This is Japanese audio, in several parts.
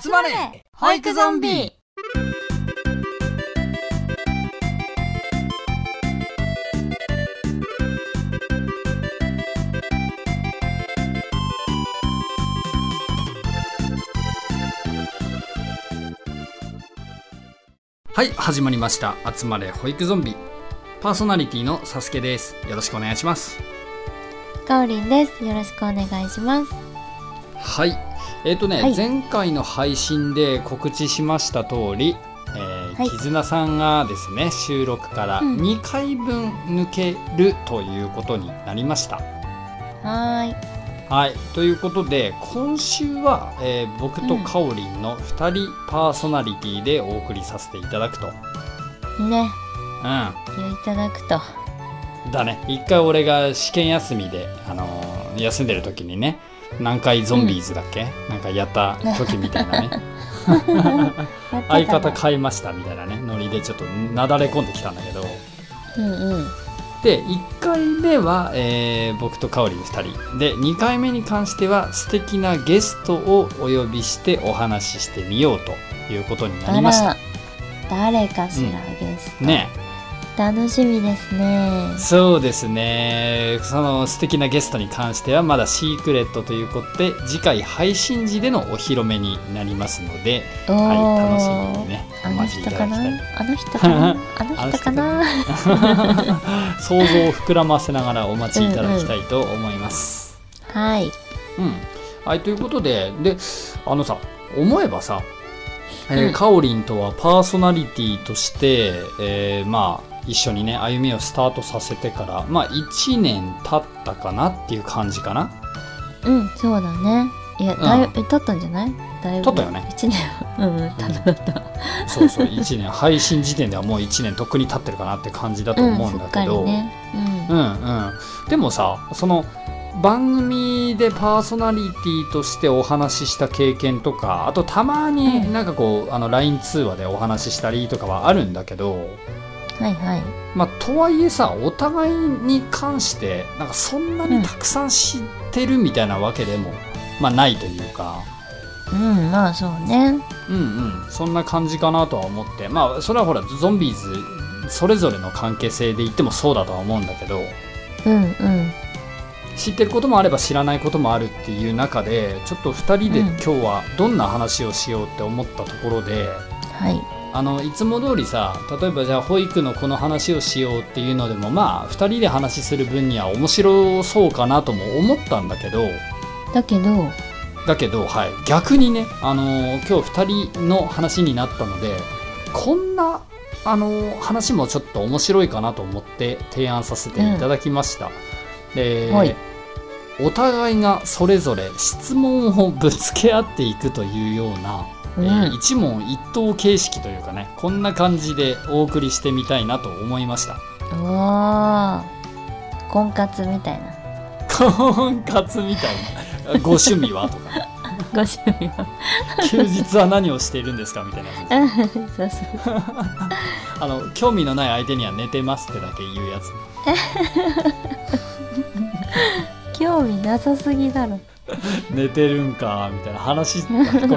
集まれ。保育ゾンビ。はい始まりました。集まれ保育ゾンビ。パーソナリティのサスケです。よろしくお願いします。かおりんです。よろしくお願いします。はいえっ、とね、はい。前回の配信で告知しました通り、えーはい。絆さんがですね収録からうん。2回分抜けるということになりました、はーい。はい。ということで今週は、えー僕とかおりんの2人パーソナリティでお送りさせていただくと。ね。う言っていただくと。んだね。一回俺が試験休みで、あのー休んでる時にね南海ゾンビーズだっけ、なんかやった時みたいなね。相方変えましたみたいなね。ノリでちょっとなだれ込んできたんだけど。うんうん。で1回目は、えー僕とかおりん2人。で2回目に関しては素敵なゲストをお呼びしてお話ししてみようということになりました。誰かしら、ゲスト。ね楽しみですね。そうですね。その素敵なゲストに関してはまだシークレットということで次回配信時でのお披露目になりますので、おはい、ー楽しみにねおあの待ちかなただきたい。あの人かな？あの人かな？想像を膨らませながらお待ちいただきたいと思います。はい。うん。はい、ということでであのさ思えばさ、えーうんかおりんとはパーソナリティとして、えーまあ一緒にね歩みをスタートさせてからまあ1年経ったかなっていう感じかな。うんそうだね。いやだいぶ経ったんじゃない？だいぶ。経ったよね。一年。うんうん経った経った。そうそう1年。配信時点ではもう1年とっくに経ってるかなって感じだと思うんだけど、うんすっかりね。うん。うん、でもさその番組でパーソナリティとしてお話しした経験とかあとたまにうん。なんかこう、あの LINE 通話でお話ししたりとかはあるんだけど、うんはいはい。まあ、とはいえさお互いに関してなんかそんなにたくさん知ってるみたいなわけでも、まあ、ないというか。うんまあそうね。うんうん、そんな感じかなとは思って。まあそれはほらゾンビーズそれぞれの関係性で言ってもそうだとは思うんだけど。うんうん。知ってることもあれば知らないこともあるっていう中でちょっと2人でうん。今日はどんな話をしようって思ったところで、はいあのいつも通りさ例えばじゃあ保育のこの話をしようっていうのでもまあ2人で話する分には面白そうかなとも思ったんだけどだけどだけど、はい、逆にね、あのー今日2人の話になったのでこんな、あのー話もちょっと面白いかなと思って提案させていただきました。ではいお互いがそれぞれ質問をぶつけ合っていくというような、うんえー一問一答形式というかねこんな感じでお送りしてみたいなと思いました。うわー。婚活みたいな。婚活みたいな？ご趣味は？とか。ご趣味は。休日は何をしているんですか？みたいな。そうそう。あの興味のない相手には寝てますってだけ言うやつ。興味なさすぎだろ 寝てるんかみたいな話こ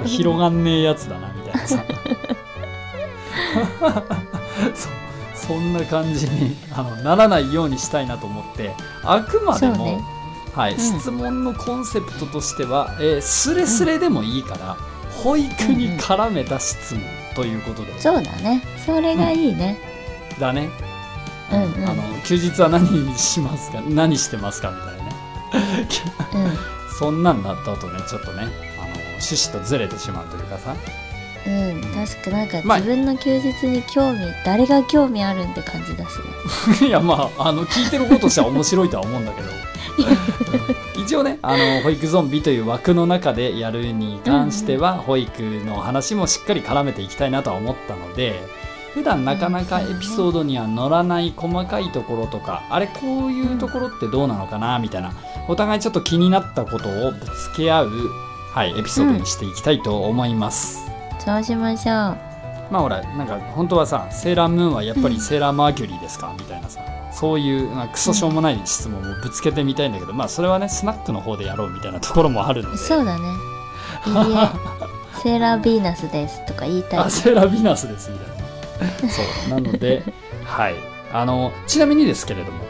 れ広がんねえやつだなみたいなさ。そそんな感じにあのならないようにしたいなと思ってあくまでも、ね。はいん。質問のコンセプトとしては、えースレスレでもいいから、保育に絡めた質問ということで、そうだね。それがいいね。だね。うんうん。あの休日は何しますか？何してますか？みたいなね。うんそんなんだったとねちょっとねあの趣旨とずれてしまうというかさ。うん確かなんかまあ自分の休日に興味誰が興味あるんって感じだしね。いやまああの聞いてることとしては面白いとは思うんだけど。うん。一応ねあの保育ゾンビという枠の中でやるに関しては、保育の話もしっかり絡めていきたいなとは思ったので普段なかなかエピソードには乗らない細かいところとかあれこういうところってどうなのかなみたいなお互いちょっと気になったことをぶつけ合う、はい、エピソードにしていきたいと思います。そうしましょう。まあほらなんか本当はさセーラームーンはやっぱりセーラーマーキュリーですか？みたいなさそういうなクソしょうもない質問をぶつけてみたいんだけど、まあそれはねスナックの方でやろうみたいなところもあるので。そうだね。いいえ。セーラーヴィーナスですとか言いたい。あセーラーヴィナスですみたいなそう。なのではい。あのちなみにですけれども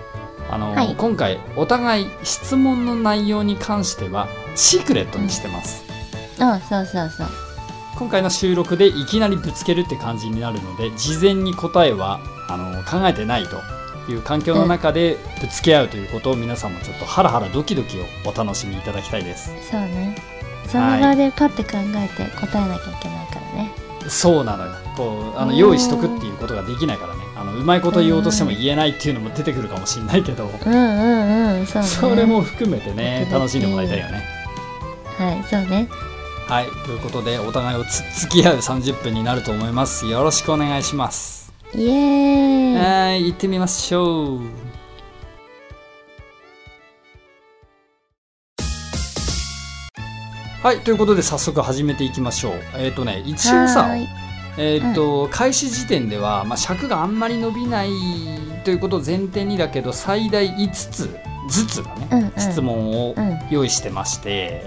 あの、はい。今回お互い質問の内容に関してはシークレットにしてます、あそうそうそう。今回の収録でいきなりぶつけるって感じになるので事前に答えはあの考えてないという環境の中でぶつけ合うということを皆さんもちょっとハラハラドキドキをお楽しみいただきたいです。そうね。その場でパッて考えて答えなきゃいけない。からね、そうなのよ。こうあのうん。用意しとくっていうことができないからね。あのうまいこと言おうとしても言えないっていうのも出てくるかもしれないけど、うんうんうんそうね。それも含めてね楽しんでもらいたいよね。はいそうね。はいということでお互いをつっつき合う30分になると思います。よろしくお願いします。イエーイ。はい行ってみましょうはいということで早速始めていきましょう。えっ、とね一応さえーっと開始時点では、まあ、尺があんまり伸びないということを前提にだけど最大5つずつがね、うんうん。質問をうん用意してまして、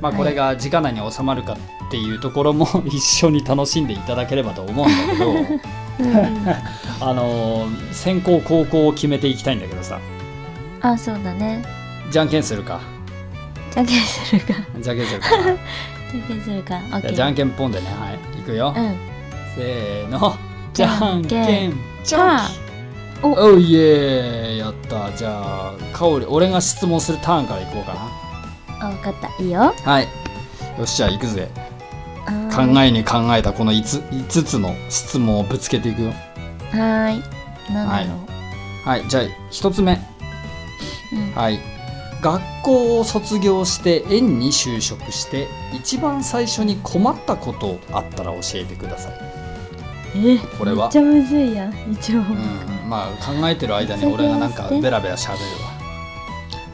まあ、はいこれが時間内に収まるかっていうところも 一緒に楽しんでいただければと思うんだけどうん。あのー先行後攻を決めていきたいんだけどさ。あそうだね。じゃんけんするかじゃんけんするか。じゃんけんするか。じゃんけんするか。じゃんけんポンでね。はい。いくよ、うん。せーの。じゃんけん。チョパキー。お。いえやった。じゃあかおり俺が質問するターンからいこうかあ分かった。いいよ。なはい。よっしゃ行くぜ。考考えに考えたこの 5, 5つの質問をぶつけていくよ。はーい。なんだろう、はい。じゃあ1つ目。うん。はい学校を卒業して園に就職して一番最初に困ったことあったら教えてください、えこれは。めっちゃむずいやん一応、うん、まあ考えてる間に俺がなんかベラベラしゃべるわ。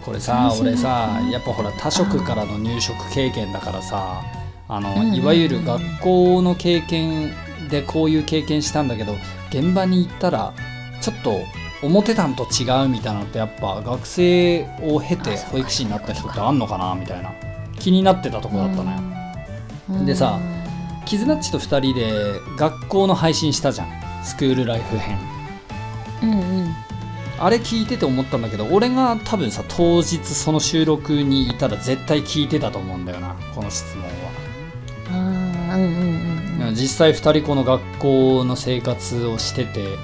これさ俺さやっぱほら他職からの入職経験だからさあの、うんうんうん。いわゆる学校の経験でこういう経験したんだけど現場に行ったらちょっと思ってたんと違うみたいなのってやっぱ学生を経て保育士になった人ってあんのかなみたいな。気になってたとこだったのよ、うん。でさキズナッチと2人で学校の配信したじゃん。スクールライフ編。うんうん。あれ聞いてて思ったんだけど俺が多分さ当日その収録にいたら絶対聞いてたと思うんだよなこの質問は、うんうんうん実際2人この学校の生活をしてて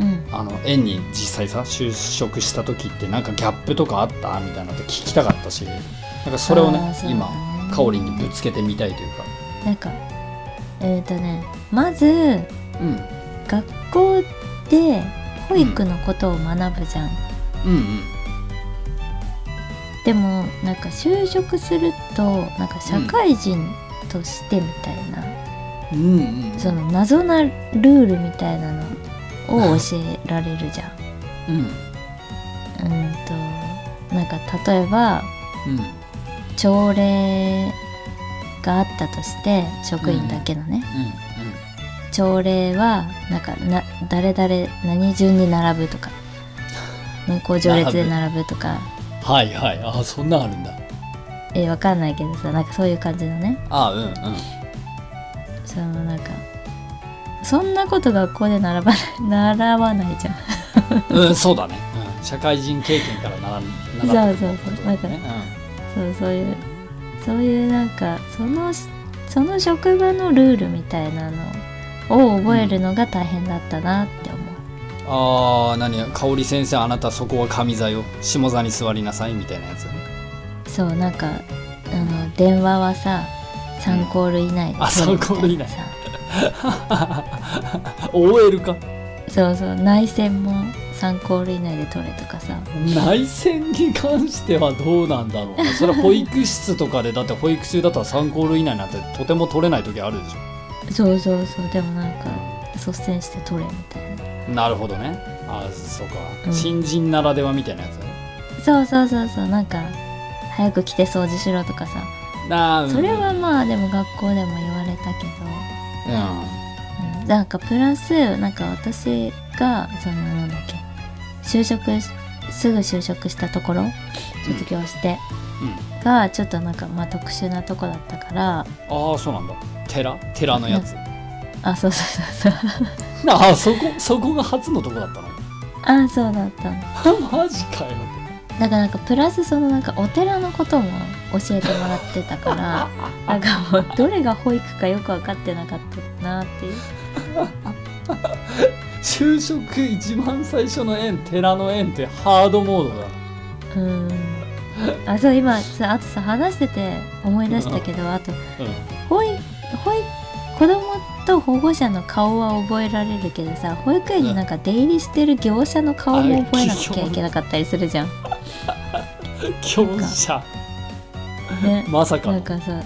うん。あの園に実際さ就職した時ってなんかギャップとかあったみたいなのって聞きたかったしなんかそれをね今かおりんにぶつけてみたいというか。なんかえっ、ー、とねまずうん。学校で保育のことを学ぶじゃん、うん。うんでもなんか就職するとなんか社会人としてみたいな、うんうん。その謎なルールみたいなのを教えられるじゃん。うん。うんとなんか例えばうん。朝礼があったとして職員だけのね、朝礼はなんかな誰々何順に並ぶとか。年功序列で並ぶとか。はいはい。あそんなんあるんだ。えわかんないけどさなんかそういう感じのね。あうんうん。そのなんかそんなこと学校で習わない習わないじゃん。うん、そうだね、うん、社会人経験から習ってるそうそうそう。ことだねそうそういうそういうなんかそのその職場のルールみたいなのを覚えるのが大変だったなって思う、うん、ああ何？香織先生あなたそこは上座よ。下座に座りなさいみたいなやつ？ねそうなんかあの電話はさ3コール以内であ取るみたいな3コール以内。さ OL か？そうそう内線も3コール以内で取れとかさ。内線に関してはどうなんだろうな。それは保育室とかでだって保育中だったら3コール以内なんてとても取れない時あるでしそうそうそうでもなんか率先して取れみたいな。ょなるほどね。あそうか、うん。新人ならではみたいなやつ？ねそうそうそうそうなんか早く来て掃除しろとかさ。あそれはまあでも学校でも言われたけうど、うん、なんかプラスなんか私がそのなんだっけ就職すぐ就職したところ卒業して、うん。がちょっとなんかまあ特殊なとこだったからああそうなんだ。寺？寺のやつ？あそうそうそうそう。ああそこそこが初のとこだったの？あそうだったの。マジかよだからなんかプラスそのなんかお寺のことも教えてもらってたから なんかもうどれが保育かよく分かってなかったなっていう。就職一番最初の園寺の園ってハードモードだ。うん。あそう今さあとさ話してて思い出したけどあとう保育保育子供と保護者の顔は覚えられるけどさ保育園になんか出入りしてる業者の顔も覚えなきゃいけなかったりするじゃん。ん業者。ね、まさかの。なんかさ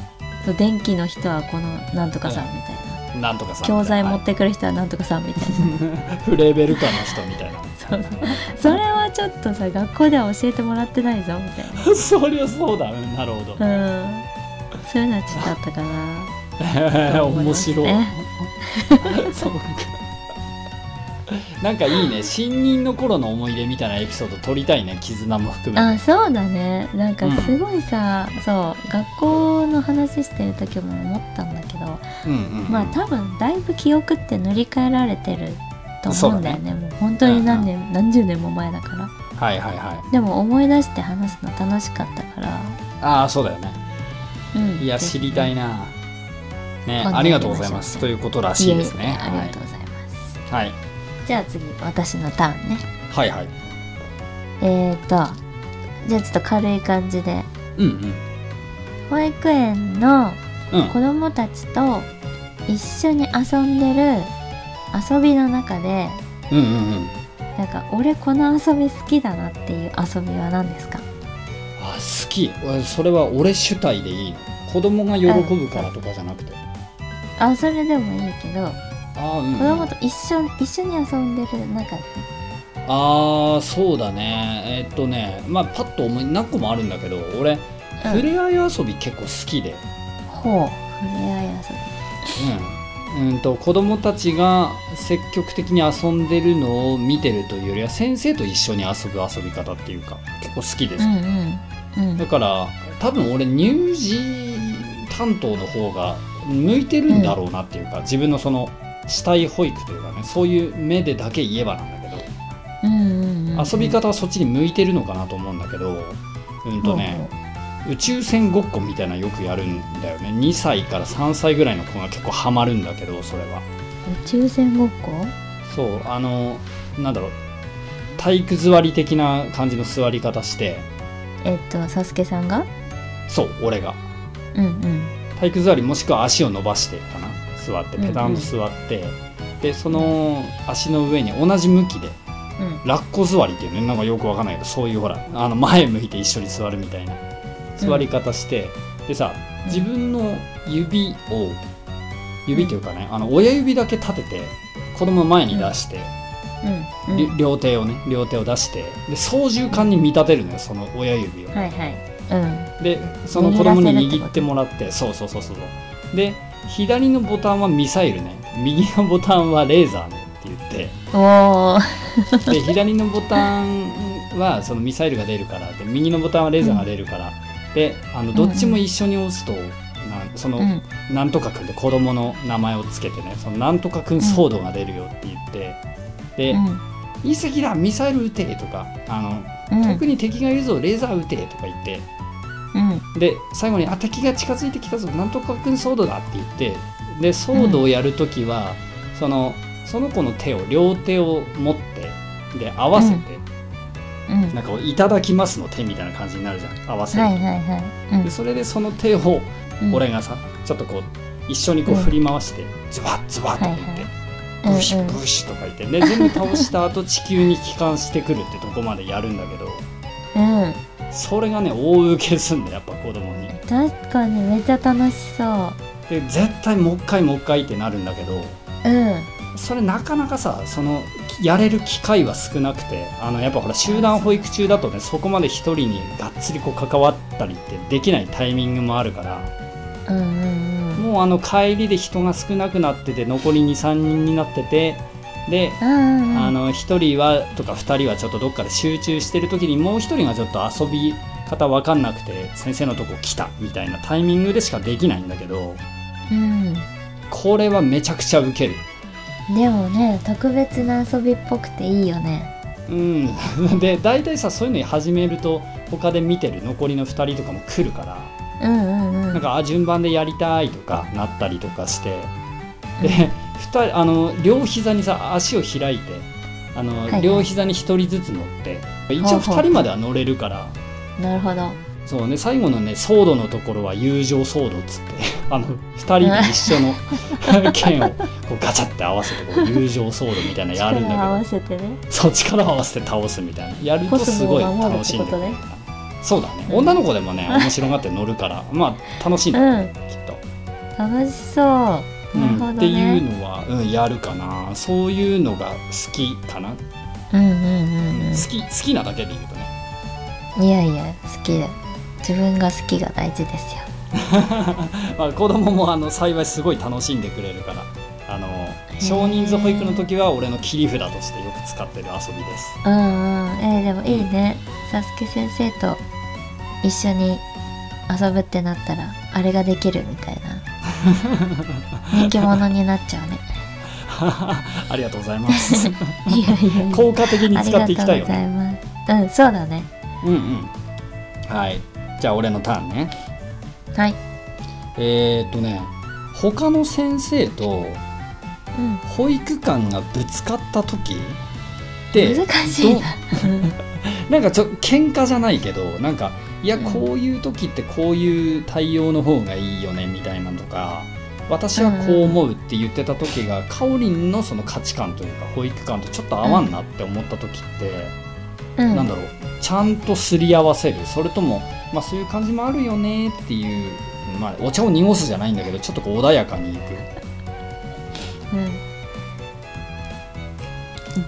電気の人はこのなんとかさんみたいな。なんとかさ教材持はってくる人はなんとかさんみたいな。い。フレーベルカの人みたいな。そうそう。それはちょっとさ学校では教えてもらってないぞみたいな。そりゃそうだ。うんなるほど。うん。そういうのはちょっとあったかな。面白い。そうか なんかいいね新任の頃の思い出みたいなエピソード撮りたいね絆も含めあそうだね。なんかすごいさ、そう学校の話してる時も思ったんだけど、うんうんうん。まあ多分だいぶ記憶って塗り替えられてると思うんだよね。もう本当に何年、何十年も前だから。はいはいはい。でも思い出して話すの楽しかったから。ああそうだよね。うん。いや知りたいな。なねありがとうございます。ということらしいですね。ありがとうございます、はいじゃあ次私のターンね。はいはい。えーとじゃあちょっと軽い感じで。うん保育園のうん。うん子供たちと一緒に遊んでる遊びの中でうんうんうん。なんか俺この遊び好きだなっていう遊びは何ですか？あ好き。俺それは俺主体でいいの。子供が喜ぶからとかじゃなくて。あそれでもいいけどああうん、うん、子供と一緒一緒に遊んでる中でああそうだね。えーっとねまあパッと思い何個もあるんだけど俺触れ合い遊び結構好きで、ほう触れ合い遊うん。うんと子供たちが積極的に遊んでるのを見てるというよりは先生と一緒に遊ぶ遊び方っていうか結構好きです、びうんうんうん。だから多分俺乳児担当の方が向いてるんだろうなっていうか、自分のその死体保育というかねそういう目でだけ言えばなんだけど、うんうんうん遊び方はそっちに向いてるのかなと思うんだけどうんとね、宇宙船ごっこみたいなのよくやるんだよね。2歳から3歳ぐらいの子が結構ハマるんだけどそれは。宇宙船ごっこ？そうあのなんだろう。体育座り的な感じの座り方して。えっとサスケさんが？そう俺が。うんうん。体育座りもしくは足を伸ばしてかな座ってペタンと座って、でその足の上に同じ向きでうん。ラッコ座りっていうねなんかよくわかんないけどそういうほらあの前向いて一緒に座るみたいな座り方して、でさ自分の指を指というかね、あの親指だけ立てて子供の前に出して、うん。うん。り両手をね両手を出してで操縦桿に見立てるのよその親指を。はいはい。うん。でその子供に握ってもらってそうそうそうそう。で左のボタンはミサイルね。右のボタンはレーザーね。って言って。で左のボタンはそのミサイルが出るから。で右のボタンはレーザーが出るから、であのどっちも一緒に押すと、なんその、うん。なんとかくんで子供の名前をつけてね。そのなんとかくんソードが出るよって言って、で、うん。隕石だミサイル撃てとか。あの、うん。遠くに敵がいるぞレーザー撃てとか言ってうん。で最後にあ敵が近づいてきたぞ。なんとかくんソードだって言ってでソードをやるときは、そのその子の手を両手を持ってで合わせて、うん。なんかいただきますの手みたいな感じになるじゃん。合わせる。と、はいはい。でそれでその手をうん。俺がさ、ちょっとこう一緒にこう振り回して、ズバッズバッとか言って、はいはいブシブシュとか言ってで全部倒した後地球に帰還してくるってとこまでやるんだけどうん。それがね大受けすんだやっぱ子供に。確かにめっちゃ楽しそで絶対もう一回もう一回ってなるんだけどううん。それなかなかさそのやれる機会は少なくてあのやっぱほら集団保育中だとねそこまで一人にがっつりこう関わったりってできないタイミングもあるからうんうんもうあの帰りで人が少なくなってて残り23人になっててでうんうんうん。あの1人はとか2人はちょっとどっかで集中してる時にもう1人がちょっと遊び方分かんなくて先生のとこ来たみたいなタイミングでしかできないんだけどうん。これはめちゃくちゃウケる。でもね特別な遊びっぽくていいよね。うん、で大体さそういうの始めると他で見てる残りの2人とかも来るからうんうんうん。なんかあ順番でやりたいとかなったりとかしてで二人あの両膝にさ足を開いてあの、はいはい。両膝に1人ずつ乗って一応ほうほう。2人までは乗れるから。なるほど。そうね最後のねソードのところは友情ソードっつって あの2人で一緒の 剣をこうガチャって合わせてこう友情ソードみたいなのやるんだけ力を合どわせてね。そう力を合わせて倒すみたいな。やるとすごい楽しいんだよね。そうだね。うん。女の子でもね面白がって乗るからまあ楽しいんだよね、きっと、楽しそうなるほどね、うん、っていうのは、うん、やるかな。そういうのが好きかな、うんうんうん好き好きなだけで言うとね。うんいやいや好き自分が好きが大事ですよ。まあ子供もあの幸いすごい楽しんでくれるから。あの少人数保育の時は俺の切り札としてよく使ってる遊びです。うんうん。えーでもいいね。さすけ先生と一緒に遊ぶってなったらあれができるみたいな 人気者になっちゃう ね。ありがとうございます。いやいや効果的に使っていきたいよがとうございねます。うんそうだね。うんうん。はい。じゃあ俺のターンね。はい。えー、っとね他の先生とうん。保育館がぶつかった時って難しいな。なんかちょ喧嘩じゃないけどなんかいやうん。こういう時ってこういう対応の方がいいよねみたいなのとか私はこう思うって言ってた時が、かおりんのその価値観というか保育館とちょっと合わんなって思った時って、うん。なんだろうちゃんとすり合わせる。それとも、まあ、そういう感じもあるよねっていう、まあ、お茶を濁すじゃないんだけどちょっとこう穏やかにいく。うん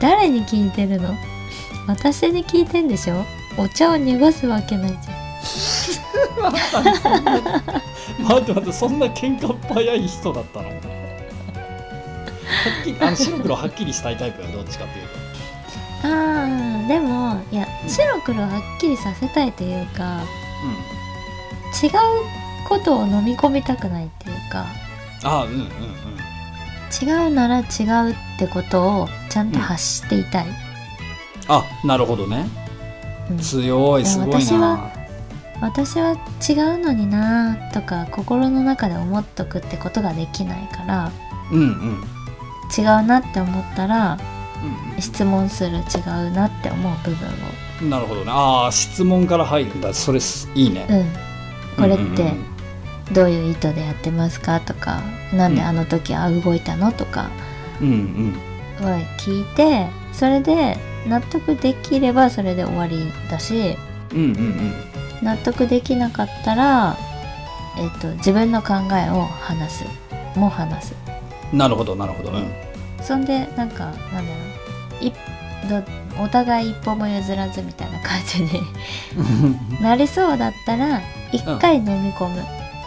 誰に聞いてるの？私に聞いてんでしょ？お茶を濁すわけないじゃん。待って待ってそんな喧嘩っ早い人だったの？はっきりあの白黒はっきりしたいタイプがどっちかっていうと。あーでもいや白黒はっきりさせたいというか違うことを飲み込みたくないっていうか。ああうんうんうん違うなら違うってことをちゃんと発していたい、あなるほどね。うん。強いすごい私はな私は違うのになとか心の中で思っとくってことができないからうんうん。違うなって思ったらうん質問する違うなって思う部分うんなるほどね。ああ質問から入るんだ。それすいいね。を、うん、これってうんうんうんどういう意図でやってますか？とかなんであの時ああ動いたの？とかうんうん。は聞いてそれで納得できればそれで終わりだしうんうんうん。納得できなかったら、えっと自分の考えを話す。もう話す。うんなるほどなるほど。うん。そんでなんかなんだろう。いどお互い一歩も譲らずみたいな感じに なりそうだったら一回飲み込む、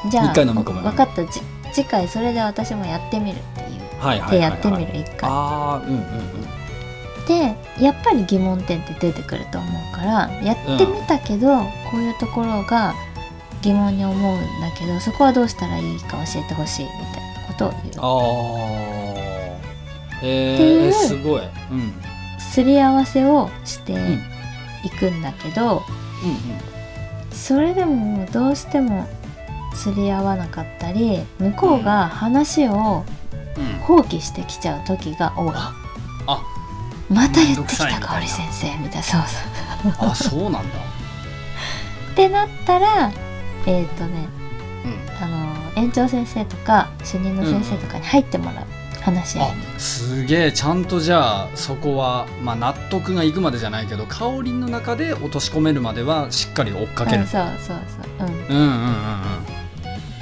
じゃあ一回飲み込む分かった。じ次回それで私もやってみるっていう。はいはいでやってみる一回。ああうんうんうん。でやっぱり疑問点って出てくると思うからやってみたけど、こういうところが疑問に思うんだけどそこはどうしたらいいか教えてほしいみたいなことを言う。ああってえー、いうすごい。うん。すり合わせをしてん。いくんだけど、うん。それでもどうしてもすり合わなかったり向こうが話を放棄してきちゃう時が多い。あまた言ってきた香織先生みたいな。そうそう。あそうなんだ。ってなったらえっ、とねうん。あの園長先生とか主任の先生とかに入ってもらう、話し合いすげえちゃんとじゃあそこは、まあ、納得がいくまでじゃないけど香りの中で落とし込めるまではしっかり追っかける。うん、そうそうそう。うん。うんうんうんうん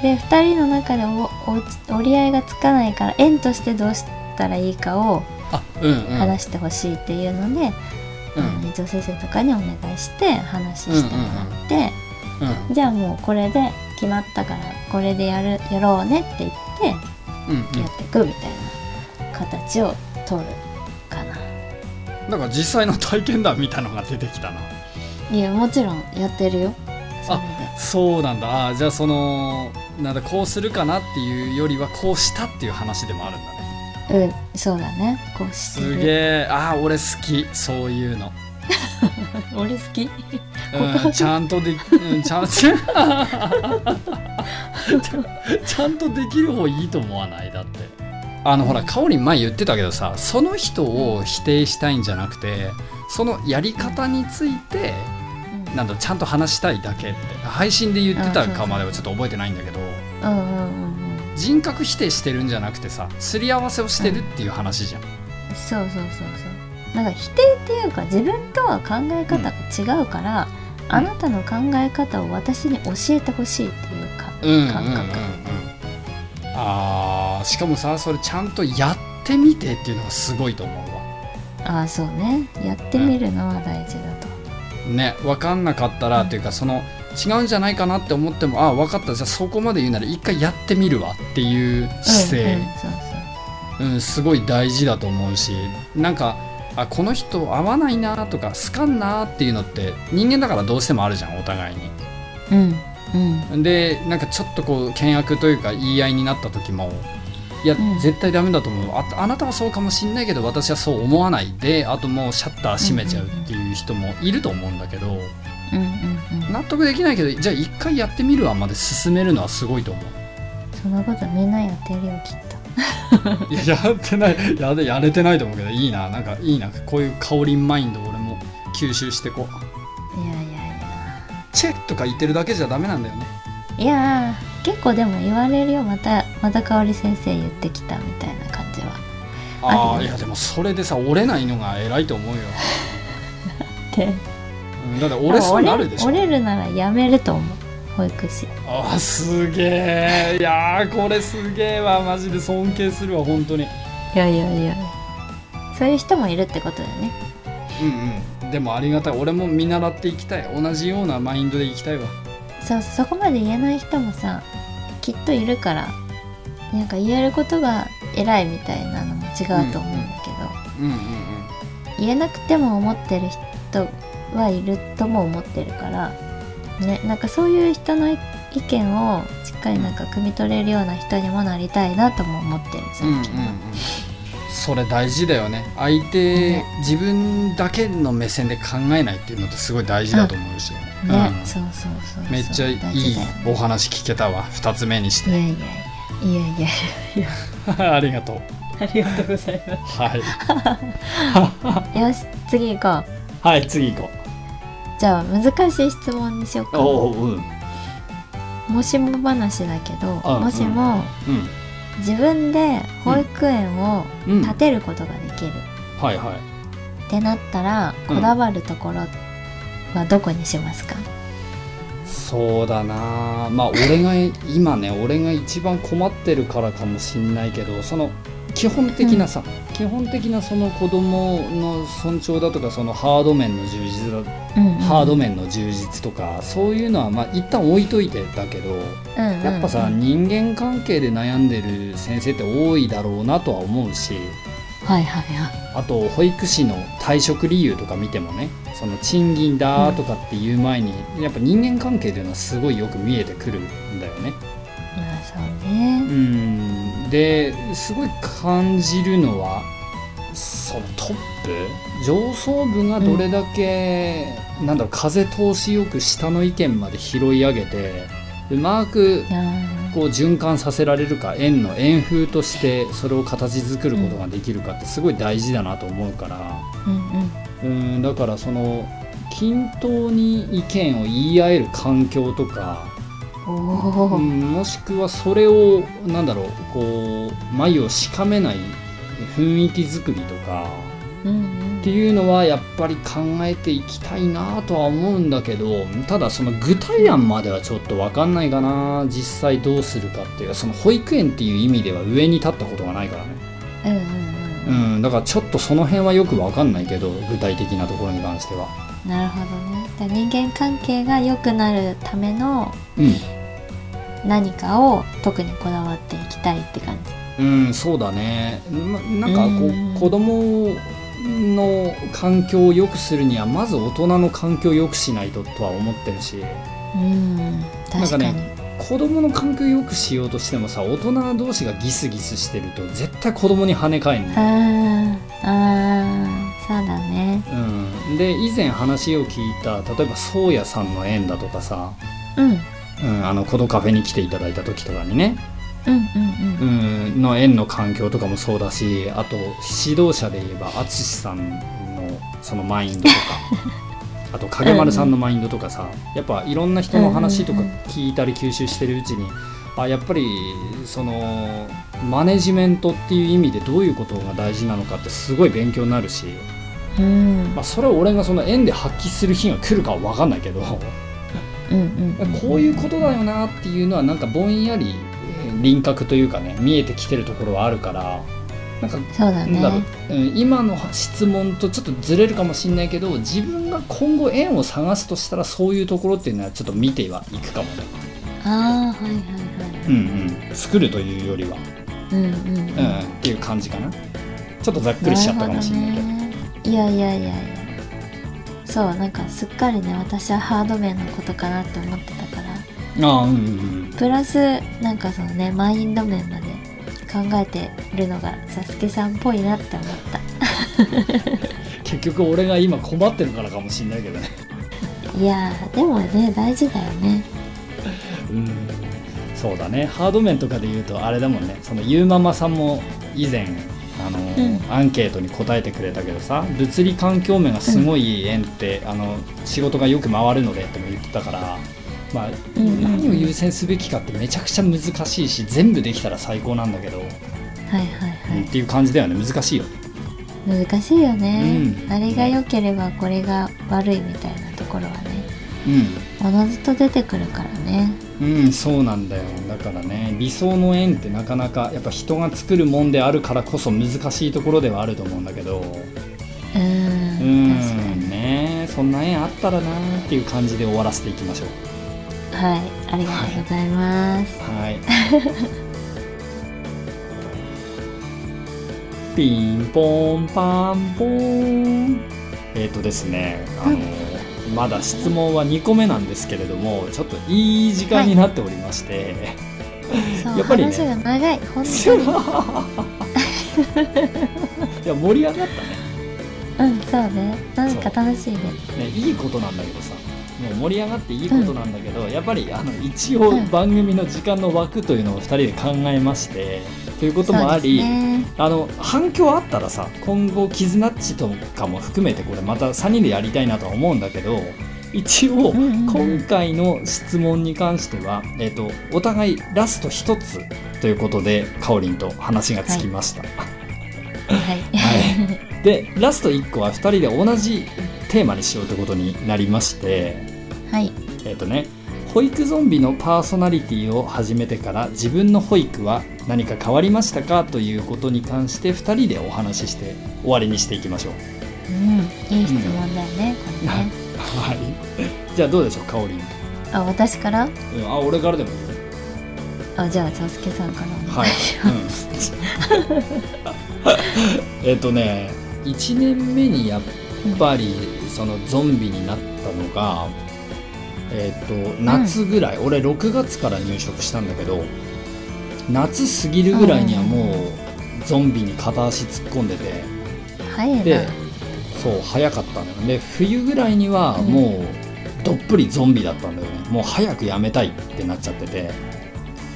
で2人の中でおお折り合いがつかないから園としてどうしたらいいかをあうんうん。話してほしいっていうので、うん。あの園長先生とかにお願いして話してもらって、うんじゃあもうこれで決まったからこれでやるやろうねって言ってうんうん。やっていくみたいな形を取るだから実際の体験談みたいのが出てきたな。いやもちろんやってるよ。それでそうなんだ。あーじゃあそのなんだこうするかなっていうよりはこうしたっていう話でもあるんだね。うんそうだね。こうしてするげえ。あー俺好き。そういうの、俺好き。うん、ちゃんとで、うん、ちゃんちゃんとできる方いいと思わない？だって。あのほらかおりん前言ってたけどさその人を否定したいんじゃなくてそのやり方についてうんなんだちゃんと話したいだけって配信で言ってたかまではちょっと覚えてないんだけどうんうんうん人格否定してるんじゃなくてさすり合わせをしてるっていう話じゃん、うんそうそうそうそう。なんか否定っていうか自分とは考え方が違うから、あなたの考え方を私に教えてほしいっていうか、うんうんうんうん。感覚あーしかもさそれちゃんとやってみてっていうのがすごいと思うわ。ああそうね。やってみるのは大事だと、ね分かんなかったらっていうかその違うんじゃないかなって思ってもあ分かったじゃあそこまで言うなら一回やってみるわっていう姿勢、うんすごい大事だと思うしなんかあこの人合わないなとか好かんなっていうのって人間だからどうしてもあるじゃんお互いに。うんうん。でなんかちょっとこう険悪というか言い合いになった時もいや、うん。絶対ダメだと思う。ああなたはそうかもしんないけど私はそう思わないであともうシャッター閉めちゃうっていう人もいると思うんだけど、うんうんうん。納得できないけどじゃあ一回やってみるわまで進めるのはすごいと思う。そんなことみんなやってるよきっと。いややってない。やれやれてないと思うけどいいな。なんかいいな。こういう香りマインド俺も吸収してこう。いやいやいチェッとか言ってるだけじゃダメなんだよね。やいやー結構でも言われるよ。またまた香織先生言ってきたみたいな感じは。ああいやでもそれでさ折れないのが偉いと思うよ、でうん、だって折れそうになるでしょ。折れるならやめると思う。保育士。あーすげえいやーこれすげえわマジで尊敬するわ本当に。いやいやいや。そういう人もいるってことだよね。うんうん。でもありがたい。俺も見習っていきたい。同じようなマインドでいきたいわ。そうそこまで言えない人もさきっといるからなんか言えることが偉いみたいなのも違うと思うんだけど、うんうん言えなくても思ってる人はいるとも思ってるからねなんかそういう人の意見をしっかりなんか汲み取れるような人にもなりたいなとも思ってる最うんうんうん近は、それ大事だよね。相手、ね。自分だけの目線で考えないっていうのってすごい大事だと思うし、ね、うん。そうそうそうめっちゃいいお話聞けたわ。2つ目にしいやて。いやいやいやいやいや。ありがとう。ありがとうございまはい。す よし次行こう。はい次行こじゃあ難しい質問にしよううか。おううん。もしも話だけどあもしもうん。自分で保育園をうん。建てることができる、はいはい。ってなったらうん。こだわるところはどこにしますか、そうだな。まあ俺が今ね俺が一番困ってるからかもしんないけどその基本的なさ、基本的なその子供の尊重だとかそのハード面の充実だ、うんうん。ハード面の充実とかそういうのはまあ一旦置いといてだけどうんうんうん。やっぱさ人間関係で悩んでる先生って多いだろうなとは思うしはいはいはい。あと保育士の退職理由とか見てもねその賃金だとかっていう前に、やっぱ人間関係というのはすごいよく見えてくるんだよね。まあそうね。うん。ですごい感じるのはそのトップ上層部がどれだけ、なんだろう風通しよく下の意見まで拾い上げてうまくこう循環させられるか円の円風としてそれを形作ることができるかってすごい大事だなと思うから。うんうん。うんだからその均等に意見を言い合える環境とか、もしくはそれをなんだろうこう眉をしかめない雰囲気作りとかうんうんっていうのはやっぱり考えていきたいなとは思うんだけどただその具体案まではちょっと分かんないかな。実際どうするかっていうその保育園っていう意味では上に立ったことがないからね。うんうんうん。うんだからちょっとその辺はよく分かんないけど具体的なところに関しては。なるほどね。人間関係が良くなるためのうん。何かを特にこだわっていきたいって感じ。うん、そうだね。ななんかこうん。う子供の環境を良くするにはまず大人の環境を良くしないととは思ってるし。うん確かに。なんか子供の環境を良くしようとしてもさ大人同士がギスギスしてると絶対子供に跳ね返るの、あーあーそうだね。うん、で以前話を聞いた例えば宗谷さんの縁だとかさ、うん。うん、あのコドカフェに来ていただいた時とかにね、うんうんうん、の縁の環境とかもそうだしあと指導者で言えば淳さんのそのマインドとか。あと影丸さんのマインドとかさやっぱいろんな人の話とか聞いたり吸収してるうちにあやっぱりそのマネジメントっていう意味でどういうことが大事なのかってすごい勉強になるし、うん。うんまあ、それを俺がその縁で発揮する日が来るかは分かんないけど。うんうんこういうことだよなっていうのはなんかぼんやりえー輪郭というかね見えてきてるところはあるからなんかそうだなんだろう。ね、うん、今の質問とちょっとずれるかもしれないけど自分が今後縁を探すとしたらそういうところっていうのはちょっと見てはいくかもね、ああはいはいはいうんうん、作るというよりは、うんうんうん。うんっていう感じかな。ちょっとざっくりしちゃったかもしれないけど。いやいやいやいや。そうなんかすっかりね私はハード面のことかなって思ってたからああうんうんプラスなんかそのねマインド面まで考えてるのがサスケさんっぽいなって思った。結局俺が今困ってるからかもしれないけどね。いやーでもね大事だよね。うん。そうだね。ハード面とかで言うとあれだもんね。そのゆうママさんも以前あの、うん。アンケートに答えてくれたけどさ物理環境面がすごい縁って、あの仕事がよく回るのでっても言ってたから、まあうんうんうん。何を優先すべきかってめちゃくちゃ難しいし全部できたら最高なんだけど、はいはいはい。うんっていう感じだよね。難しいよ。難しいよね、うん。あれが良ければこれが悪いみたいなところはね。うおのずと出てくるからね。ん、うん、そうなんだよ。だからね理想の縁ってなかなかやっぱ人が作るもんであるからこそ難しいところではあると思うんだけど。うん確かんにねそんな縁あったらなーっていう感じで終わらせていきましょうはいありがとうございます、はい。ピンポンパンポン。えっ、ー、とですねあの、まだ質問は2個目なんですけれどもちょっといい時間になっておりまして、そうやっぱりね。話が長い本当に。いや盛り上がったね。うんそうね。なんか楽しいね。ねいいことなんだけどさもう盛り上がっていいことなんだけど、やっぱりあの一応番組の時間の枠というのを2人で考えましてということもあり、ね。あの反響あったらさ今後キズナッチとかも含めてこれまた3人でやりたいなとは思うんだけど一応うんうんうん。今回の質問に関しては、えー、とお互いラスト1つということでかおりんと話がつきました。はい。はい、でラスト1個は2人で同じテーマにしようということになりましてはい。えっ、とね保育ゾンビのパーソナリティを始めてから自分の保育は何か変わりましたかということに関して2人でお話しして終わりにしていきましょう。うん。いい質問だよね、これね。はい、じゃあどうでしょうかおりん、あ私から？うん、あ俺からでもいいよ。あじゃあサスケさんから。おはい。願いします、うん、えっとね1年目にやっぱりそのゾンビになったのがえっと夏ぐらい、俺6月から入職したんだけど夏過ぎるぐらいにはもうゾンビに片足突っ込んでて。早いな。でそう早かったのよ。で冬ぐらいにはもうどっぷりゾンビだったんだよね。もう早くやめたいってなっちゃってて。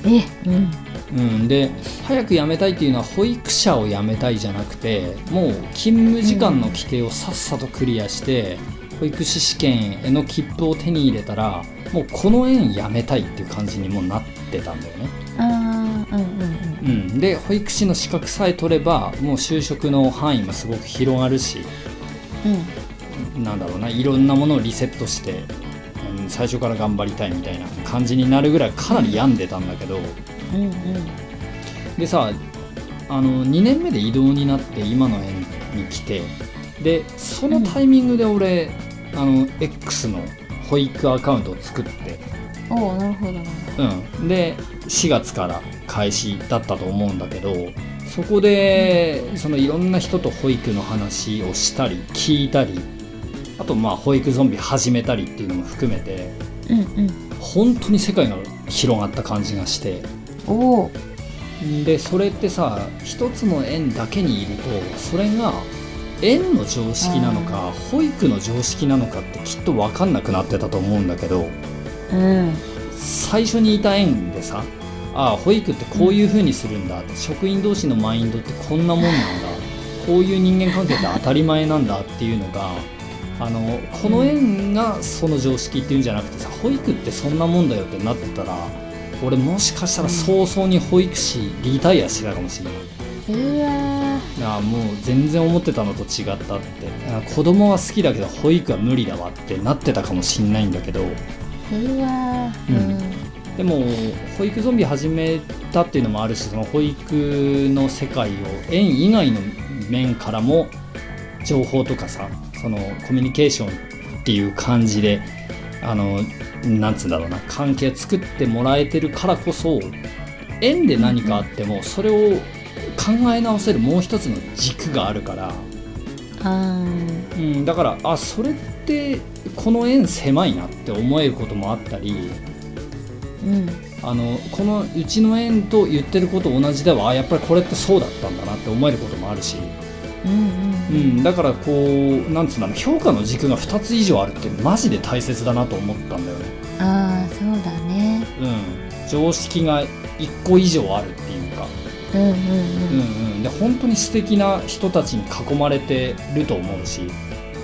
えうんうん、で早く辞めたいっていうのは保育者を辞めたいじゃなくてもう勤務時間の規定をさっさとクリアして、保育士試験への切符を手に入れたらもうこの園辞めたいっていう感じにもうなってたんだよね、あーうんうんうん、で保育士の資格さえ取ればもう就職の範囲もすごく広がるしうん。うんなんだろうないろんなものをリセットして、うん、最初から頑張りたいみたいな感じになるぐらいかなり病んでたんだけど、うんうんでさあの2年目で異動になって今の園に来てでそのタイミングで俺、あの X の保育アカウントを作って、おおなるほどなうん、で4月から開始だったと思うんだけどそこでそのいろんな人と保育の話をしたり聞いたりあとまあ保育ゾンビ始めたりっていうのも含めてうんうん。本当に世界が広がった感じがしておおでそれってさ一つの園だけにいるとそれが園の常識なのか保育の常識なのかってきっと分かんなくなってたと思うんだけどうん。最初にいた園でさああ保育ってこういう風にするんだって、職員同士のマインドってこんなもんなんだこういう人間関係って当たり前なんだ っていうのがあのこの園がその常識っていうんじゃなくてさ保育ってそんなもんだよってなってたら俺もしかしたら早々に保育士リタイアしてたかもしれない。うわあもう全然思ってたのと違ったって。あ子供は好きだけど保育は無理だわってなってたかもしんないんだけど。ーうわー。うん。でも保育ゾンビ始めたっていうのもあるしその保育の世界を園以外の面からも情報とかさそのコミュニケーションっていう感じであのなんつうんだろうな関係作ってもらえてるからこそ園で何かあってもそれを考え直せるもう一つの軸があるから、うん、だからあそれってこの園狭いなって思えることもあったりうん。あのこのうちの園と言ってること同じではあやっぱりこれってそうだったんだなって思えることもあるし、うんうんううんん、だからこうなんつうんだろう評価の軸が2つ以上あるってマジで大切だなと思ったんだよね。ああそうだね。うん、常識が1個以上あるっていうか、うんうんうん。うん、で本当に素敵な人たちに囲まれてると思うし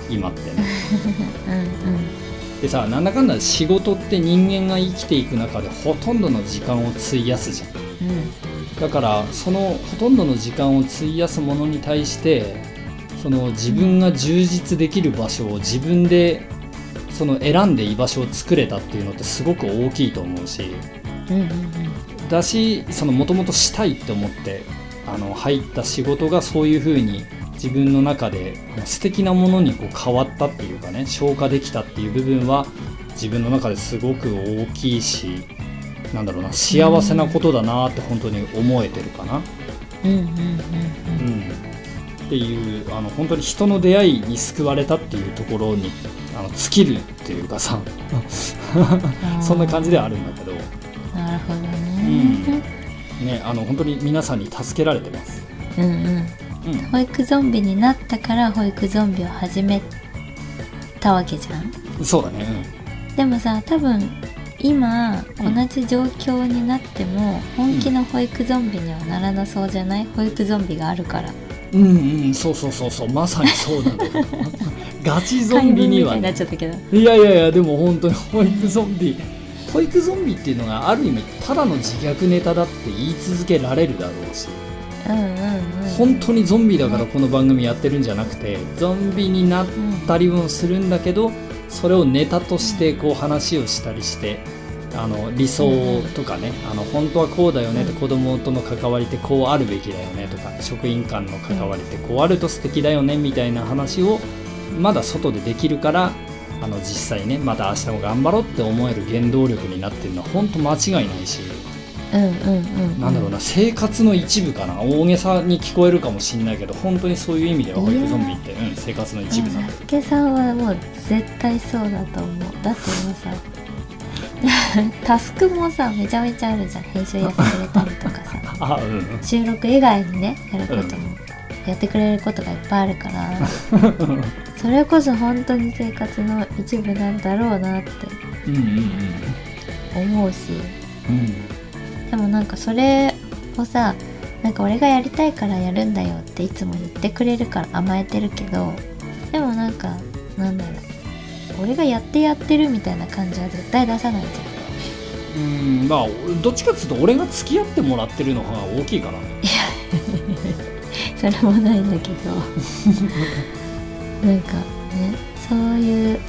今ってね。うんうん。でさなんだかんだ仕事って人間が生きていく中でほとんどの時間を費やすじゃん。うん。だからそのほとんどの時間を費やすものに対してその自分が充実できる場所を自分でその選んで居場所を作れたっていうのってすごく大きいと思うしだしそのもともとしたいって思ってあの入った仕事がそういうふうに自分の中で素敵なものにこう変わったっていうかね消化できたっていう部分は自分の中ですごく大きいしなんだろうな幸せなことだなって本当に思えてるかな。うんうんうんうん、っていうあの本当に人の出会いに救われたっていうところにあの尽きるっていうかさうんそんな感じではあるんだけど、なるほどうん。ねね、あの本当に皆さんに助けられてます。うんうん。うん。保育ゾンビになったから保育ゾンビを始めたわけじゃん。そうだね、でもさ多分今うん。同じ状況になっても本気の保育ゾンビにはならなそうじゃない？保育ゾンビがあるからうん、うんうんそうそうそうそうまさにそうなんだよガチゾンビには、ね、いやいやいやでも本当に保育ゾンビ。保育ゾンビっていうのがある意味ただの自虐ネタだって言い続けられるだろうし。うんうんうん。本当にゾンビだからこの番組やってるんじゃなくてゾンビになったりもするんだけどそれをネタとしてこう話をしたりしてあの理想とかねあの本当はこうだよねって子供との関わりってこうあるべきだよねとか職員間の関わりってこうあると素敵だよねみたいな話をまだ外でできるからあの実際ねまた明日も頑張ろうって思える原動力になってるのは本当間違いないし。うんうんうんなんだろうな生活の一部かな。大げさに聞こえるかもしれないけど本当にそういう意味では保育ゾンビって、うん、生活の一部なんだ。よサスケさんはもう絶対そうだと思う。だってもうさ タスクもさめちゃめちゃあるじゃん。編集やってくれたりとかさ。あうんうん。収録以外にねやることも、やってくれることがいっぱいあるから。それこそ本当に生活の一部なんだろうなって。うんうん思うし。うんでもなんかそれをさなんか俺がやりたいからやるんだよっていつも言ってくれるから甘えてるけどでもなんかなんだろう俺がやってやってるみたいな感じは絶対出さないじうん。うんまあどっちかっていうと俺が付き合ってもらってるのが大きいかなゃんそれもないんだけど。なんかねそういう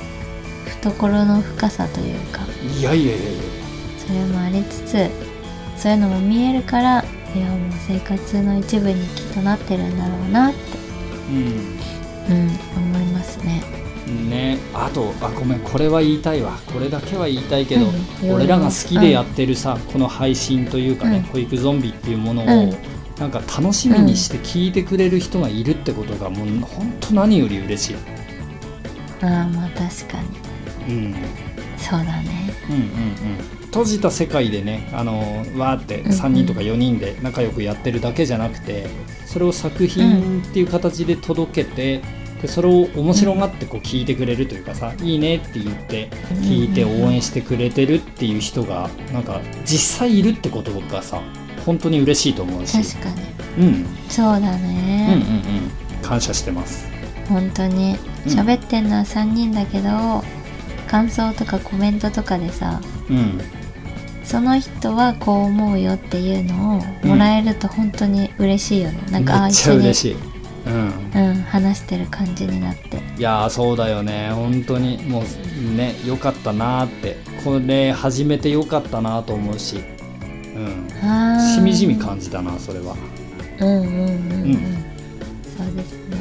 懐の深さというか。いやいやいやいや。それもありつつそういうのも見えるからいやもう生活の一部にきっとなってるんだろうなって。うん。思いますね。うんね。あとあごめんこれは言いたいわ。これだけは言いたいけど何俺らが好きでやってるさ、この配信というかね、うん。保育ゾンビっていうものを、うん。なんか楽しみにして聞いてくれる人がいるってことがもう本当何より嬉しい、ああまあ確かに。うん、そうだね。うんうんうん。閉じた世界でねあのわーって3人とか4人で仲良くやってるだけじゃなくてそれを作品っていう形で届けて、でそれを面白がってこう聞いてくれるというかさ、いいねって言って聞いて応援してくれてるっていう人がなんか実際いるってことがさ本当に嬉しいと思うし、確かに。うん、うんそうだうんうん。ね、感謝してます。本当に。うん。喋ってんのは3人だけど、感想とかコメントとかでさうん。その人はこう思うよっていうのをもらえると本当に嬉しいよね、なんかああめっ一緒にちゃ嬉しい。うん。うん、話してる感じになって。いやーそうだよね。本当にもうね良かったなーって。これ始めて良かったなと思うし、うん、しみじみ感じたなそれは。うんうんうんうん、うん。そうですね、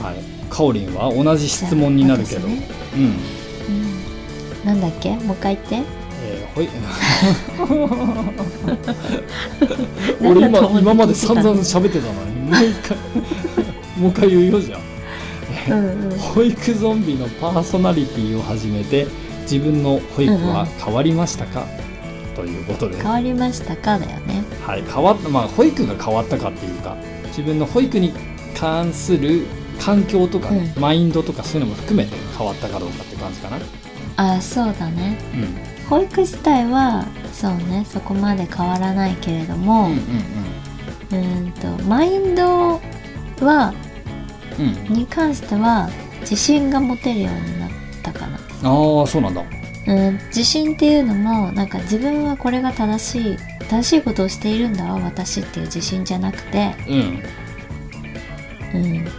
はい。かおりんは同じ質問になるけど、ね。うん。うん、なんだっけ？もう一回言って。えーほい。俺今今まで散々喋ってたのに。もう一回もう一回言うよじゃんうん。保育ゾンビのパーソナリティを始めて自分の保育は変わりましたか、ということで。変わりましたかだよね。はい、変わったまあ保育が変わったかっていうか自分の保育に関する環境とかね、うマインドとかそういうのも含めて変わったかどうかって感じかな。あそうだね。うん。保育自体はそうねそこまで変わらないけれども、うんうんうーんとマインドはうん。うんに関しては自信が持てるようになったかな。ああそうなんだ。うん自信っていうのもなんか自分はこれが正しい正しいことをしているんだわ私っていう自信じゃなくて。うん。うんと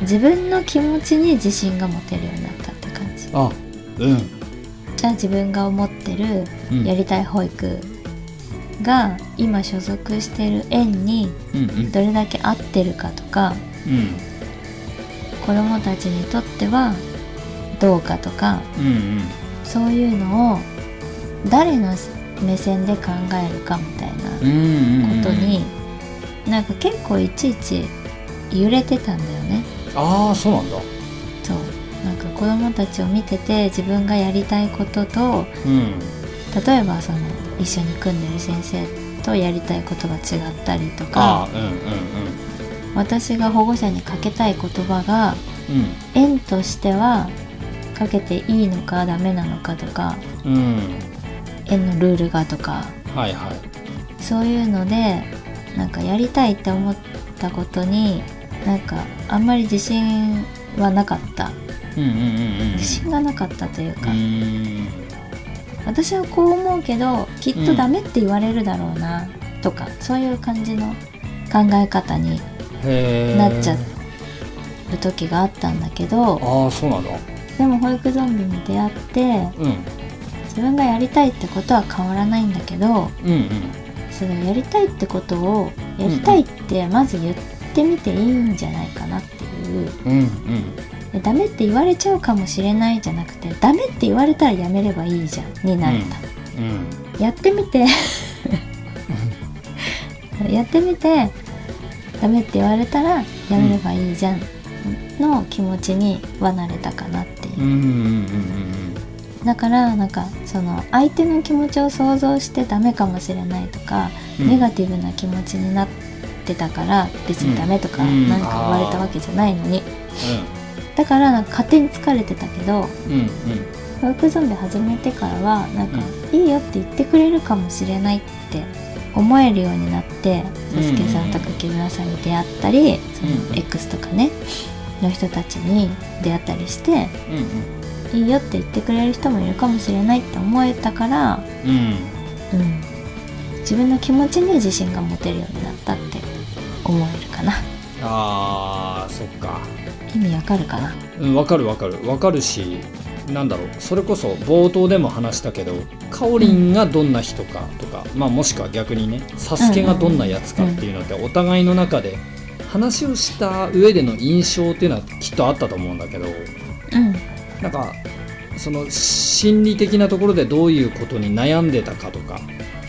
自分の気持ちに自信が持てるようになったって感じ。あうん。じゃあ自分が思ってるうん。やりたい保育が今所属してる園にうんうん。どれだけ合ってるかとかうん。子どもたちにとってはどうかとかうんうん。そういうのを誰の目線で考えるかみたいなうんうんことに、なんか結構いちいち揺れてたんだよね。ああそうなんだ。そう。なんか子供たちを見てて自分がやりたいこととうん。例えばその一緒に組んでる先生とやりたいことが違ったりとあかあうんうん私が保護者にかけたい言葉がうん。園としてはかけていいのかダメなのかとかうん。うん園のルールがとかはいはい。そういうのでなんかやりたいって思ったことになんかあんまり自信はなかった。うんうんうんうん。自信がなかったといううか、ん私はこう思うけどきっとダメって言われるだろうなとか、そういう感じの考え方になっちゃう時があったんだけどああそうなんだでも保育ゾンビに出会ってうん。自分がやりたいってことは変わらないんだけどうんうん。そのやりたいってことをやりたいってまず言ってみていいんじゃないかなっていううんうんでダメって言われちゃうかもしれないじゃなくてダメって言われたらやめればいいじゃんになれた、うん。やってみて。やってみて。ダメって言われたらやめればいいじゃん。の気持ちにはなれたかなっていう。うんうんうんだからなんかその相手の気持ちを想像してダメかもしれないとか、うん。ネガティブな気持ちになってたから別にダメとかうんなんか言われたわけじゃないのに、だからなんか勝手に疲れてたけどうんうん。保育ゾンビ始めてからはなんか、ういいよって言ってくれるかもしれないって思えるようになってうんサスケさんとか木村さんに出会ったり、そうん。の X とかねの人たちに出会ったりしてうんいいよって言ってくれる人もいるかもしれないって思えたから、うんうん。うん、自分の気持ちに自信が持てるようになったって思えるかな。あーそっか意味わかるかな？うんわかるわかる。わかるしなんだろう。それこそ冒頭でも話したけどかおりんがどんな人かとか、まあもしくは逆にねサスケがどんなやつかっていうのってお互いの中で話をした上での印象っていうのはきっとあったと思うんだけどうん。なんかその心理的なところでどういうことに悩んでたかとか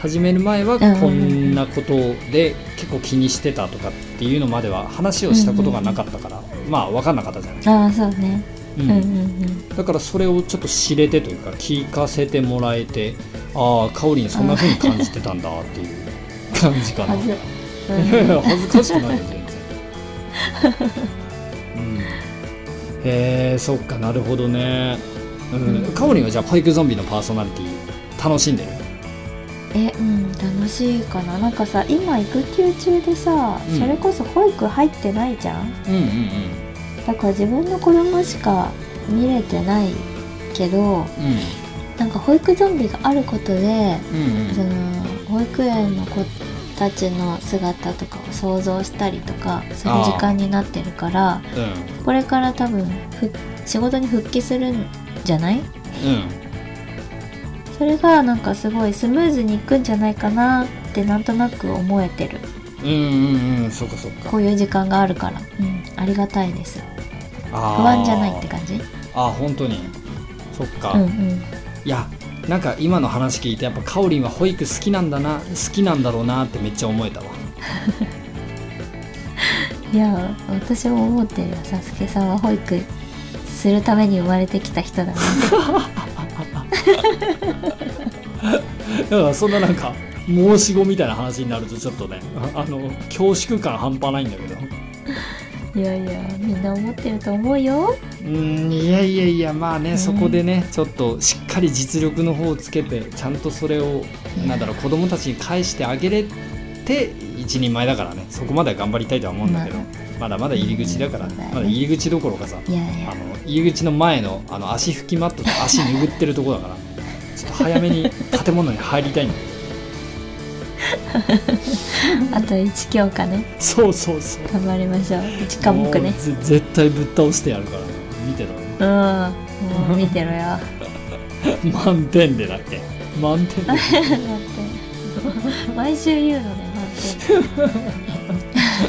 始める前はうんうんうんこんなことで結構気にしてたとかっていうのまでは話をしたことがなかったから、まあ分かんなかったじゃない、ああそうね。うん。うんうんうん。だからそれをちょっと知れてというか聞かせてもらえてああかおりんそんな風に感じてたんだっていう感じかな。はず、いやいや恥ずかしくないよ全然。うん、へえそっかなるほどね。うん。うんかおりんはじゃあファイクゾンビのパーソナリティ楽しんでる？えうん楽しいかな。なんかさ今育休中でさ、うん。それこそ保育入ってないじゃん？うんうんだから自分の子供しか見れてないけどうん。なんか保育ゾンビがあることでうんうん。その保育園の子たちの姿とかを想像したりとかする時間になってるからうん。これから多分ふ仕事に復帰するんじゃない？うんそれがなんかすごいスムーズにいくんじゃないかなってなんとなく思えてる。うんうんうんそっかそっか。こういう時間があるから、うん、ありがたいです。不不安じゃないって感じ？あー本当に。そっか、うんうん。いやなんか今の話聞いてやっぱかおりんは保育好きなんだな好きなんだろうなってめっちゃ思えたわ。いや私も思ってるよ。サスケさんは保育するために生まれてきた人だな だからそんななんか申し子みたいな話になるとちょっとねああの恐縮感半端ないんだけど。いやいやみんな思ってると思うよ。うーんいやいやいやまあね、うん。そこでねちょっとしっかり実力の方をつけてちゃんとそれをなんだろう子供たちに返してあげれて一人前だからね。そこまでは頑張りたいとは思うんだけど、ままだまだ入り口だから、まだ入り口どころかさいやいや。あの入り口の前のあの足拭きマットと足拭ってるとこだから ちょっと早めに建物に入りたいんだよあと1教科ね。そうそうそう。頑張りましょう。1科目ね。ぜ絶対ぶっ倒してやるからね。見てろねうん。もう見てろよ。満点でだっけ？満点で。だって毎週言うのね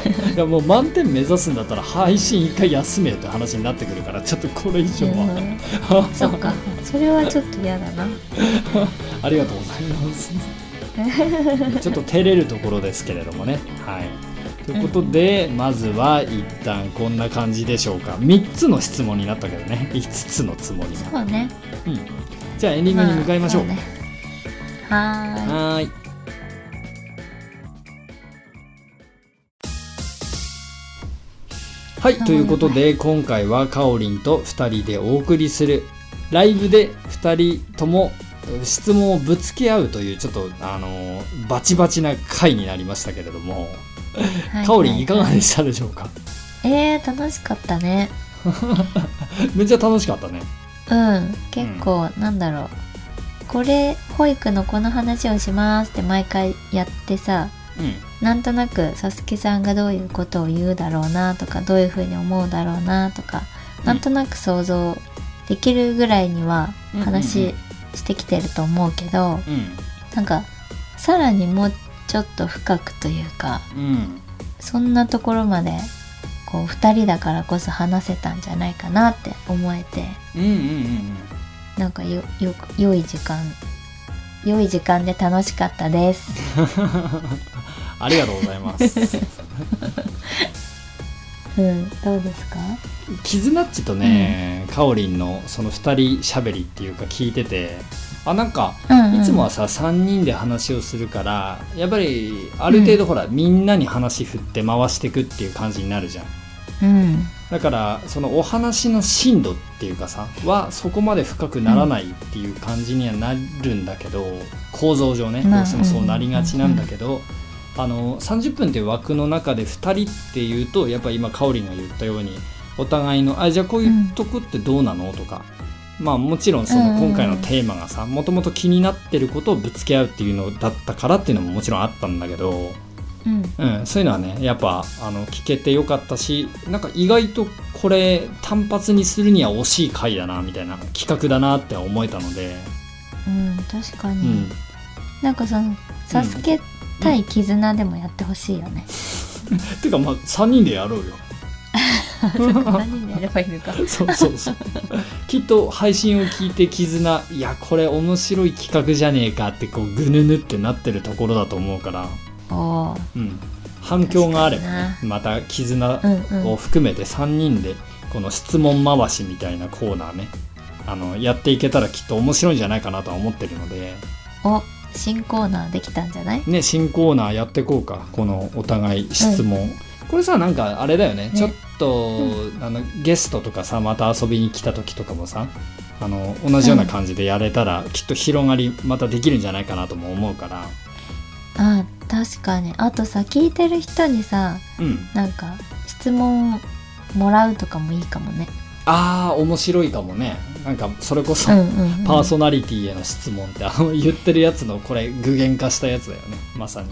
満い やもう満点目指すんだったら配信一回休めよって話になってくるからちょっとこれ以上は、ん、そっか。それはちょっと嫌だな。ありがとうございます。ちょっと照れるところですけれどもね。はい。ということで、まずは一旦こんな感じでしょうか。3つの質問になったけどね。5つのつもりが、そうね。うん、じゃあエンディングに向かいましょう,、あそうね。はーい。はーいはい、ということで今回はかおりんと2人でお送りするライブで2人とも質問をぶつけ合うというちょっとあのーバチバチな回になりましたけれども、はいかおりんいかがでしたでしょうか？えー、楽しかったね。めっちゃ楽しかったね。うん。結構、なんだろう。これ保育のこの話をしますって毎回やってさうなんとなくサスケさんがどういうことを言うだろうなとかどういうふうに思うだろうなとか、うん。なんとなく想像できるぐらいにはうんうんうん話してきてると思うけど、ん。なんかさらにもうちょっと深くというかうんうんそんなところまでこう2人だからこそ話せたんじゃないかなって思えてうんうんうんなんかよよ良い時間良い時間で楽しかったです。ありがとうございます。うん、どうですか？キズナッチとね、かおりんのその2人しゃべりっていうか聞いててあなんかうんうん。いつもはさ3人で話をするからやっぱりある程度ほら、みんなに話振って回していくっていう感じになるじゃん。うん、だからそのお話の深度っていうかさはそこまで深くならないっていう感じにはなるんだけど、構造上ねまあどうしてもそうなりがちなんだけど、あの30分って枠の中で2人っていうとやっぱ今かおりんが言ったようにお互いの「あじゃあこういうとこってどうなの?」とか。まあもちろんそのうん今回のテーマがさもともと気になってることをぶつけ合うっていうのだったからっていうのももちろんあったんだけど、うん、うん、そういうのはねやっぱあの聞けてよかったしなんか意外とこれ単発にするには惜しい回だなみたいな企画だなって思えたので、うん、確かうに、ん、なんかそのサスケ対絆でもやってほしいよね。てかまあ3人でやろうよ。そうか3人でやればいいのか。そうそうそう。きっと配信を聞いて絆いやこれ面白い企画じゃねえかってこうぐぬぬってなってるところだと思うから、おー。うん、反響があれば、ね確、また絆を含めて3人でこの質問回しみたいなコーナーねあのやっていけたらきっと面白いんじゃないかなとは思ってるので、お新コーナーできたんじゃない？ね、新コーナーやっていこうか。このお互い質問、これさなんかあれだよね。ね。ちょっと、あのゲストとかさまた遊びに来た時とかもさあの同じような感じでやれたら、きっと広がりまたできるんじゃないかなとも思うから。あ確かに。あとさ聞いてる人にさうん。なんか質問もらうとかもいいかもねあー面白いかもね。なんかそれこそ、うんうん、うん、パーソナリティへの質問ってあの言ってるやつのこれ具現化したやつだよね。まさに。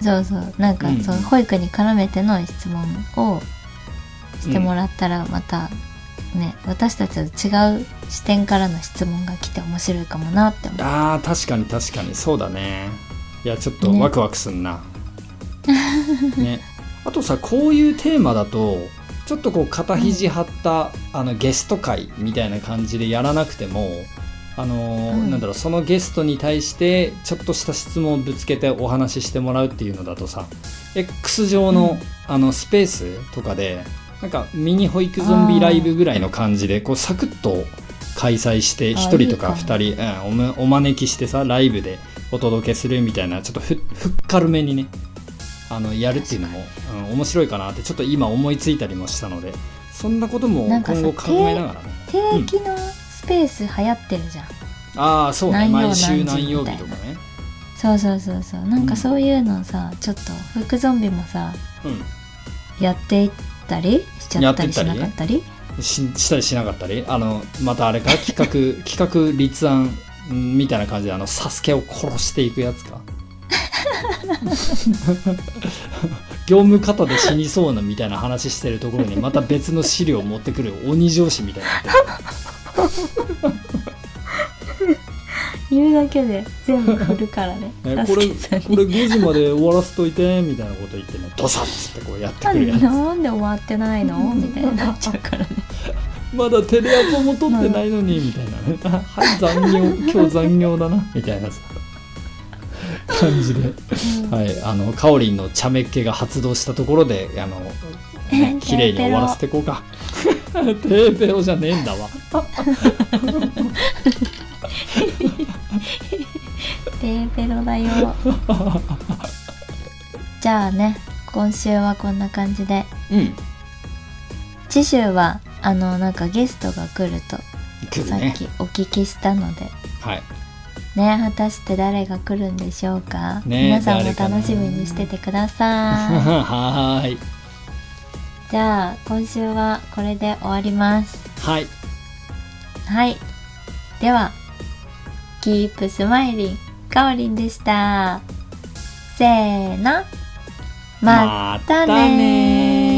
そうそう。なんか、うん。その保育に絡めての質問をしてもらったらまたね、私たちと違う視点からの質問が来て面白いかもなって思う。あー確かに確かに。そうだね。いやちょっとね。ワクワクすんな。ね。あとさこういうテーマだとちょっとこう肩肘張った、あのゲスト会みたいな感じでやらなくてもあのーうん。なんだろうそのゲストに対してちょっとした質問をぶつけてお話ししてもらうっていうのだとさ X 上の,、あのスペースとかでなんかミニ保育ゾンビライブぐらいの感じでこうサクッと開催してあ1人とかいいか2人、うん、お招きしてさライブでお届けするみたいなちょっとふふっ軽めにねあのやるっていうのも、うん、面白いかなってちょっと今思いついたりもしたのでそんなことも今後考えながらね。定期のスペース流行ってるじゃん、ああそうね。毎週何曜日とかね。そうそうそうそう。なんかそういうのさ、ちょっとフックゾンビもさうん。やっていったりしちゃったりしなかったり？ししたりしなかったり？あのまたあれか？企画 企画立案んみたいな感じであのサスケを殺していくやつか？業務方で死にそうなみたいな話してるところにまた別の資料を持ってくる鬼上司みたいにな。言うだけで全部振るからね。これこれ5時まで終わらせといてみたいなこと言ってねドサッつってこうやってくるやつ。なんで終わってないの？みたいになっちゃうからね。まだテレアポも取ってないのにみたいなね。はい残業。今日残業だな。みたいなさ感じで、はい、あのカオリンの茶目っ気が発動したところであの、ね、綺麗に終わらせていこうか。テーペロじゃねえんだわ。テーペロだよ。じゃあね今週はこんな感じで。うん。次週はあのなんかゲストが来るとさっきお聞きしたので。はいね果たして誰が来るんでしょうか、ね皆さんも楽しみにしててくださ はーいい。じゃあ今週はこれで終わります。はい。はい。ではキープスマイリンかおりんでした。せーの。ままたねー